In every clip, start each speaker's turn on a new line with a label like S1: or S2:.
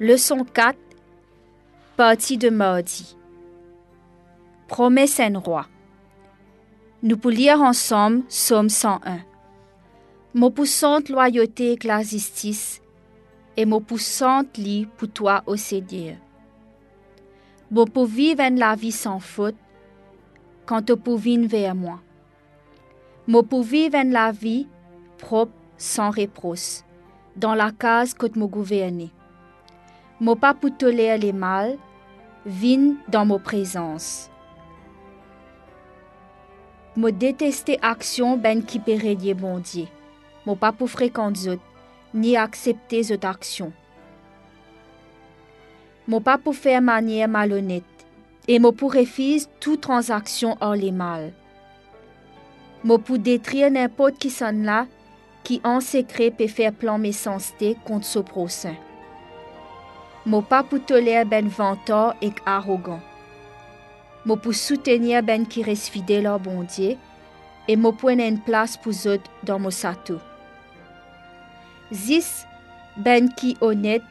S1: Leçon 4, partie de mardi. Promesse un roi. Nous pour lire ensemble Somme 101. Mon poussante loyauté et justice, et mon poussante lit pour toi au Seigneur. Bon pour vivre la vie sans faute, quand tu pour venir vers moi. Mon pour vivre la vie propre sans reproche, dans la case que me gouverner. Mon pas pour tolérer les mal, vin dans mon présence. Mo détester action ben qui pérédier mon Dieu. Mo pas pour fréquenter ni accepter cette action. Mo pas pour faire manière malhonnête et mo pour refuser toute transaction hors les mal. Mo pour détruire n'importe qui s'en là qui en secret peut faire plan méchanceté contre ce prochain. Mo pas pour tolérer ben venteur et arrogant. Mo pour soutenir ben qui reste fidèle au bon Dieu et mo pour une place pour eux dans mon satou. Zis ben qui honnête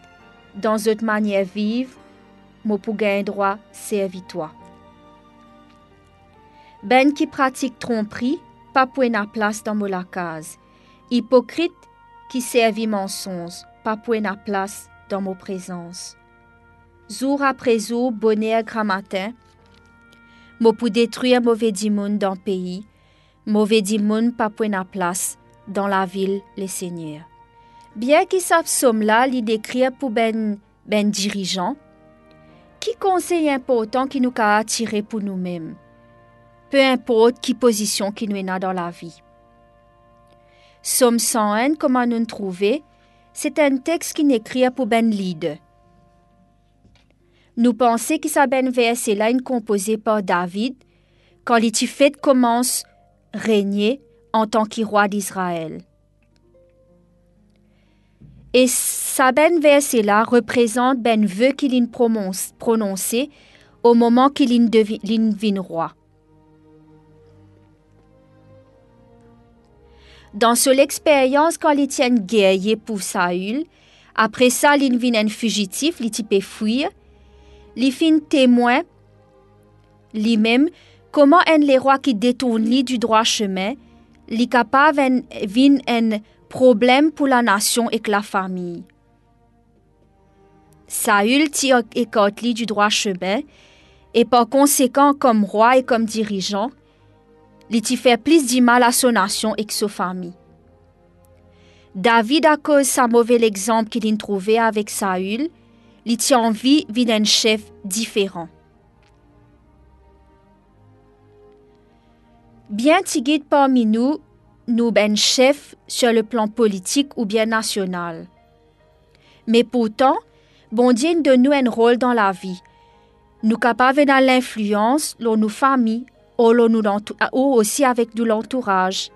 S1: dans cette manière vive, mo pour gagner droit toi. Ben qui pratique tromperie, pas pour place dans mon la case. Hypocrite qui servit mensonge, pas pour place dans mon présence. Jour après jour, bonheur grand matin, pour détruire mauvais dimoun dans le pays, mauvais dimoun pas pour une place dans la ville les seigneurs. Bien qu'ils savent somme là, li décrire pour ben ben dirigeant, qui conseil important qui nous a attiré pour nous-mêmes, peu importe qui position qui nous est dans la vie. Somme 101, comment nous trouver, c'est un texte qui n'écrit pour ben leader. Nous pensons que sa ben verset là est composé par David quand fait commence régner en tant que roi d'Israël. Et sa ben verset là représente ben vœu qu'il a prononcé au moment qu'il devient roi. Dans son expérience quand il tient guerrier pour Saül, après ça, il vient un fugitif, il type fuir, il fin témoin, lui-même, comment un les rois qui détournent du droit chemin, li capable vin un problème pour la nation et la famille. Saül tire écarte du droit chemin et par conséquent comme roi et comme dirigeant, il fait plus de mal à son nation et sa famille. David, à cause sa mauvais exemple qu'il a trouvé avec Saül, il tient envie d'un chef différent. Bien guide parmi nous, nous ben chef sur le plan politique ou bien national. Mais pourtant, bon Dieu de nous un rôle dans la vie. Nous capables dans l'influence, dans nos familles, ou aussi avec de l'entourage.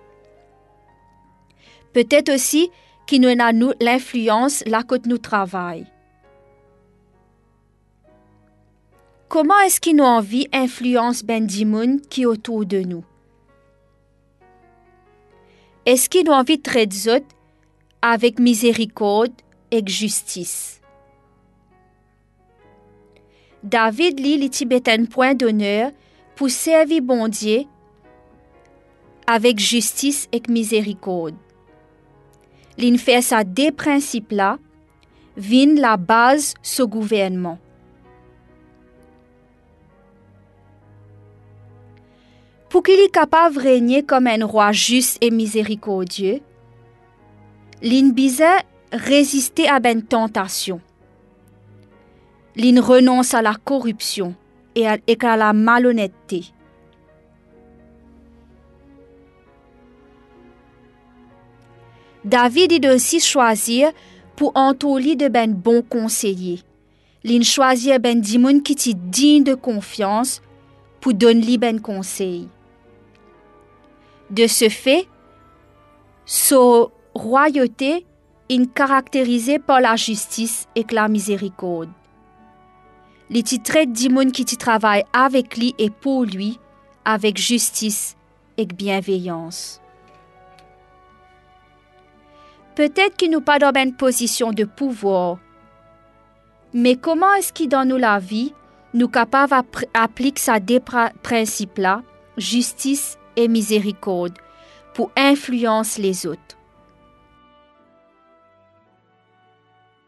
S1: Peut-être aussi qu'il nous a l'influence là que nous travaillons. Comment est-ce qu'il nous envie influence Ben Dimoun qui est autour de nous? Est-ce qu'il nous envie traiter avec miséricorde et justice? David lit les Tibétains point d'honneur pour servir bon Dieu avec justice et miséricorde. L'in fait ça des principes-là, vin la base ce gouvernement. Pour qu'il soit capable de régner comme un roi juste et miséricordieux, l'in résister à une tentation. L'in renonce à la corruption et à, la malhonnêteté. David est aussi choisir pour entourer de ben bons conseillers. Il choisir ben dimoun qui est digne de confiance pour donner ben conseil. De ce fait, sa royauté est caractérisée par la justice et la miséricorde. Les titres d'Imoun qui travaillent avec lui et pour lui, avec justice et bienveillance. Peut-être qu'il nous pas dans une position de pouvoir, Mais comment est-ce qu'il dans nous la vie, nous capables d'appliquer ces deux principes-là, justice et miséricorde, pour influencer les autres?